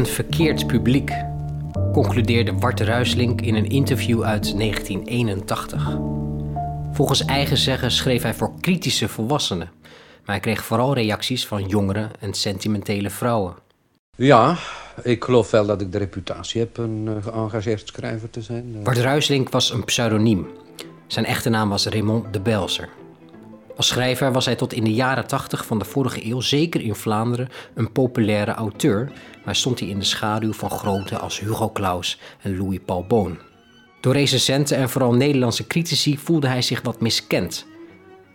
een verkeerd publiek, concludeerde Wart Ruislink in een interview uit 1981. Volgens eigen zeggen schreef hij voor kritische volwassenen, maar hij kreeg vooral reacties van jongeren en sentimentele vrouwen. Ja, ik geloof wel dat ik de reputatie heb een uh, geëngageerd schrijver te zijn. Bart Ruislink was een pseudoniem. Zijn echte naam was Raymond de Belser. Als schrijver was hij tot in de jaren 80 van de vorige eeuw, zeker in Vlaanderen, een populaire auteur, maar stond hij in de schaduw van groten als Hugo Claus en Louis Paul Boon. Door recensenten en vooral Nederlandse critici voelde hij zich wat miskend.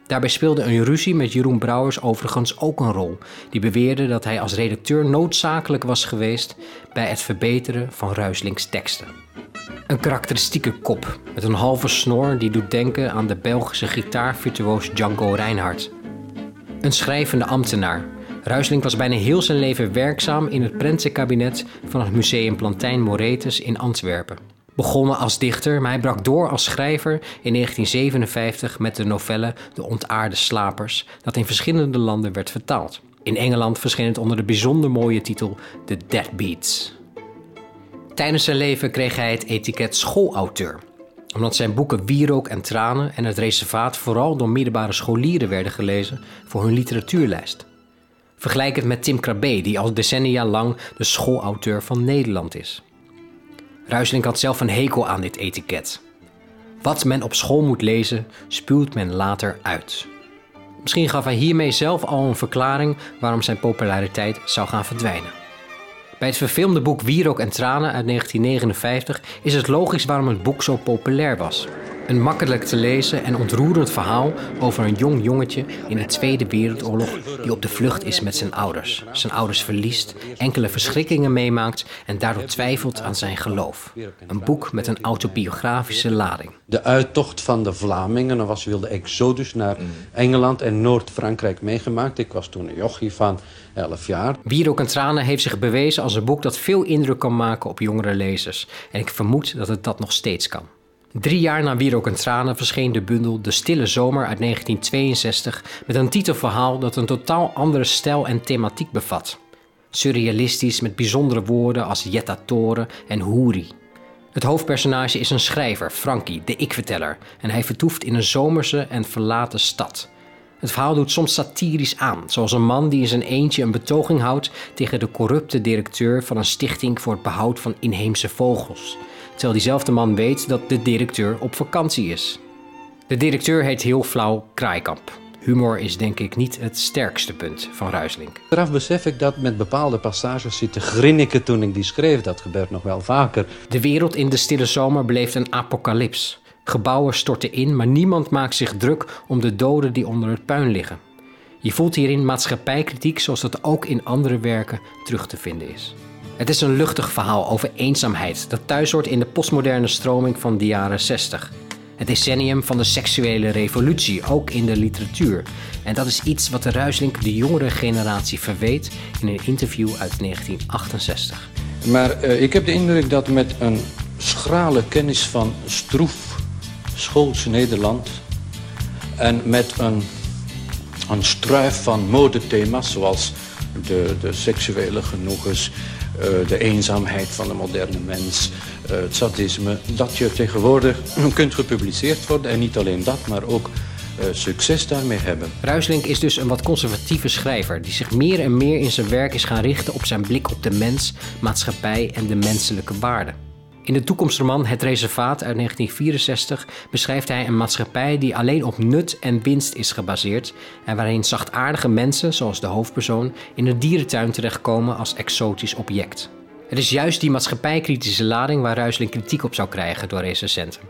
Daarbij speelde een ruzie met Jeroen Brouwers overigens ook een rol, die beweerde dat hij als redacteur noodzakelijk was geweest bij het verbeteren van Ruislings teksten. Een karakteristieke kop met een halve snor die doet denken aan de Belgische gitaarvirtuoos Django Reinhardt. Een schrijvende ambtenaar. Ruisling was bijna heel zijn leven werkzaam in het prentenkabinet van het Museum Plantijn Moretus in Antwerpen. Begonnen als dichter, maar hij brak door als schrijver in 1957 met de novelle De Ontaarde Slapers, dat in verschillende landen werd vertaald. In Engeland verscheen het onder de bijzonder mooie titel The Deadbeats. Tijdens zijn leven kreeg hij het etiket schoolauteur, omdat zijn boeken Wierook en Tranen en Het Reservaat vooral door middelbare scholieren werden gelezen voor hun literatuurlijst. Vergelijk het met Tim Krabbe, die al decennia lang de schoolauteur van Nederland is. Ruisling had zelf een hekel aan dit etiket. Wat men op school moet lezen, spuwt men later uit. Misschien gaf hij hiermee zelf al een verklaring waarom zijn populariteit zou gaan verdwijnen. Bij het verfilmde boek Wierook en Tranen uit 1959 is het logisch waarom het boek zo populair was. Een makkelijk te lezen en ontroerend verhaal over een jong jongetje in de Tweede Wereldoorlog die op de vlucht is met zijn ouders. Zijn ouders verliest, enkele verschrikkingen meemaakt en daardoor twijfelt aan zijn geloof. Een boek met een autobiografische lading. De uittocht van de Vlamingen was wilde exodus naar Engeland en Noord-Frankrijk meegemaakt. Ik was toen een jochie van 11 jaar. Wierook en Tranen heeft zich bewezen als een boek dat veel indruk kan maken op jongere lezers. En ik vermoed dat het dat nog steeds kan. Drie jaar na Wierook en Tranen verscheen de bundel De Stille Zomer uit 1962 met een titelverhaal dat een totaal andere stijl en thematiek bevat. Surrealistisch met bijzondere woorden als jetatoren en hoeri. Het hoofdpersonage is een schrijver, Frankie, de ik-verteller, en hij vertoeft in een zomerse en verlaten stad. Het verhaal doet soms satirisch aan, zoals een man die in zijn eentje een betoging houdt tegen de corrupte directeur van een stichting voor het behoud van inheemse vogels terwijl diezelfde man weet dat de directeur op vakantie is. De directeur heet heel flauw Kraaikamp. Humor is denk ik niet het sterkste punt van Ruisling. Achteraf besef ik dat met bepaalde passages zit te grinniken toen ik die schreef. Dat gebeurt nog wel vaker. De wereld in de stille zomer beleeft een apocalyps. Gebouwen storten in, maar niemand maakt zich druk om de doden die onder het puin liggen. Je voelt hierin maatschappijkritiek zoals dat ook in andere werken terug te vinden is. Het is een luchtig verhaal over eenzaamheid dat thuis hoort in de postmoderne stroming van de jaren 60. Het decennium van de seksuele revolutie, ook in de literatuur. En dat is iets wat de Ruislink de jongere generatie verweet in een interview uit 1968. Maar uh, ik heb de indruk dat met een schrale kennis van stroef schools Nederland en met een, een struif van modethema's zoals de, de seksuele genoegens, de eenzaamheid van de moderne mens, uh, het sadisme, dat je tegenwoordig kunt gepubliceerd worden. En niet alleen dat, maar ook uh, succes daarmee hebben. Ruislink is dus een wat conservatieve schrijver die zich meer en meer in zijn werk is gaan richten op zijn blik op de mens, maatschappij en de menselijke waarden. In de toekomstroman Het Reservaat uit 1964 beschrijft hij een maatschappij die alleen op nut en winst is gebaseerd en waarin zachtaardige mensen, zoals de hoofdpersoon, in de dierentuin terechtkomen als exotisch object. Het is juist die maatschappijkritische lading waar Ruisling kritiek op zou krijgen door recensenten.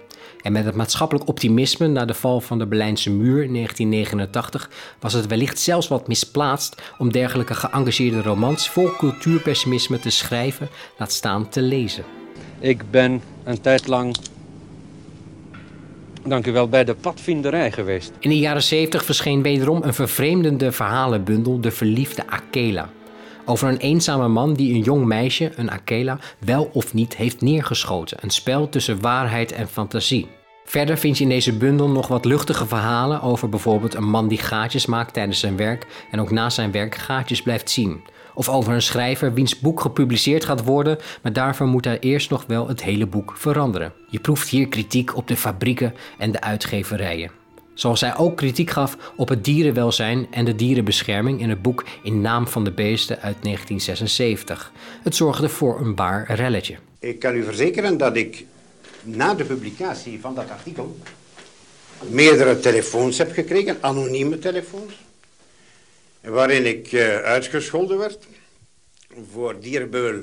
En met het maatschappelijk optimisme na de val van de Berlijnse muur in 1989 was het wellicht zelfs wat misplaatst om dergelijke geëngageerde romans vol cultuurpessimisme te schrijven, laat staan te lezen. Ik ben een tijd lang, dank bij de padvinderij geweest. In de jaren 70 verscheen wederom een vervreemdende verhalenbundel De Verliefde Akela. Over een eenzame man die een jong meisje, een Akela, wel of niet heeft neergeschoten. Een spel tussen waarheid en fantasie. Verder vind je in deze bundel nog wat luchtige verhalen over bijvoorbeeld een man die gaatjes maakt tijdens zijn werk en ook na zijn werk gaatjes blijft zien. Of over een schrijver wiens boek gepubliceerd gaat worden, maar daarvoor moet hij eerst nog wel het hele boek veranderen. Je proeft hier kritiek op de fabrieken en de uitgeverijen. Zoals hij ook kritiek gaf op het dierenwelzijn en de dierenbescherming in het boek In Naam van de Beesten uit 1976. Het zorgde voor een waar relletje. Ik kan u verzekeren dat ik na de publicatie van dat artikel meerdere telefoons heb gekregen, anonieme telefoons, waarin ik uh, uitgescholden werd voor dierbeul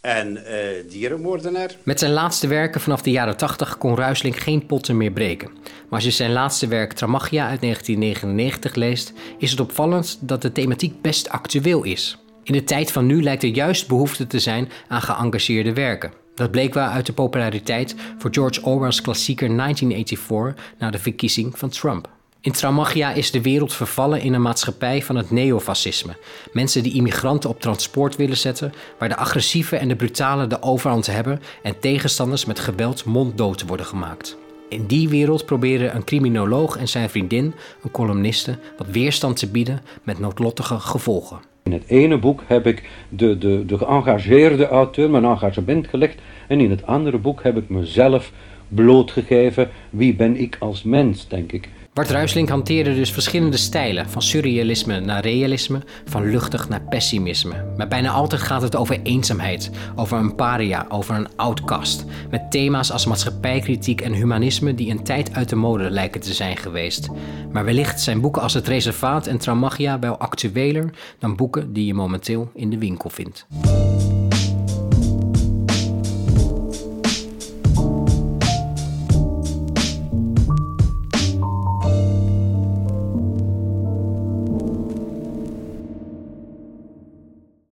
en uh, dierenmoordenaar. Met zijn laatste werken vanaf de jaren 80 kon Ruisling geen potten meer breken. Maar als je zijn laatste werk Tramachia uit 1999 leest, is het opvallend dat de thematiek best actueel is. In de tijd van nu lijkt er juist behoefte te zijn aan geëngageerde werken. Dat bleek wel uit de populariteit voor George Orwell's klassieker 1984 na de verkiezing van Trump. In Traumagia is de wereld vervallen in een maatschappij van het neofascisme. Mensen die immigranten op transport willen zetten, waar de agressieve en de brutale de overhand hebben en tegenstanders met geweld monddood worden gemaakt. In die wereld proberen een criminoloog en zijn vriendin, een columniste, wat weerstand te bieden met noodlottige gevolgen. In het ene boek heb ik de, de, de geëngageerde auteur mijn engagement gelegd en in het andere boek heb ik mezelf blootgegeven. Wie ben ik als mens, denk ik. Bart Ruislink hanteerde dus verschillende stijlen, van surrealisme naar realisme, van luchtig naar pessimisme. Maar bijna altijd gaat het over eenzaamheid, over een paria, over een outcast, met thema's als maatschappijkritiek en humanisme die een tijd uit de mode lijken te zijn geweest. Maar wellicht zijn boeken als Het Reservaat en Traumagia wel actueler dan boeken die je momenteel in de winkel vindt.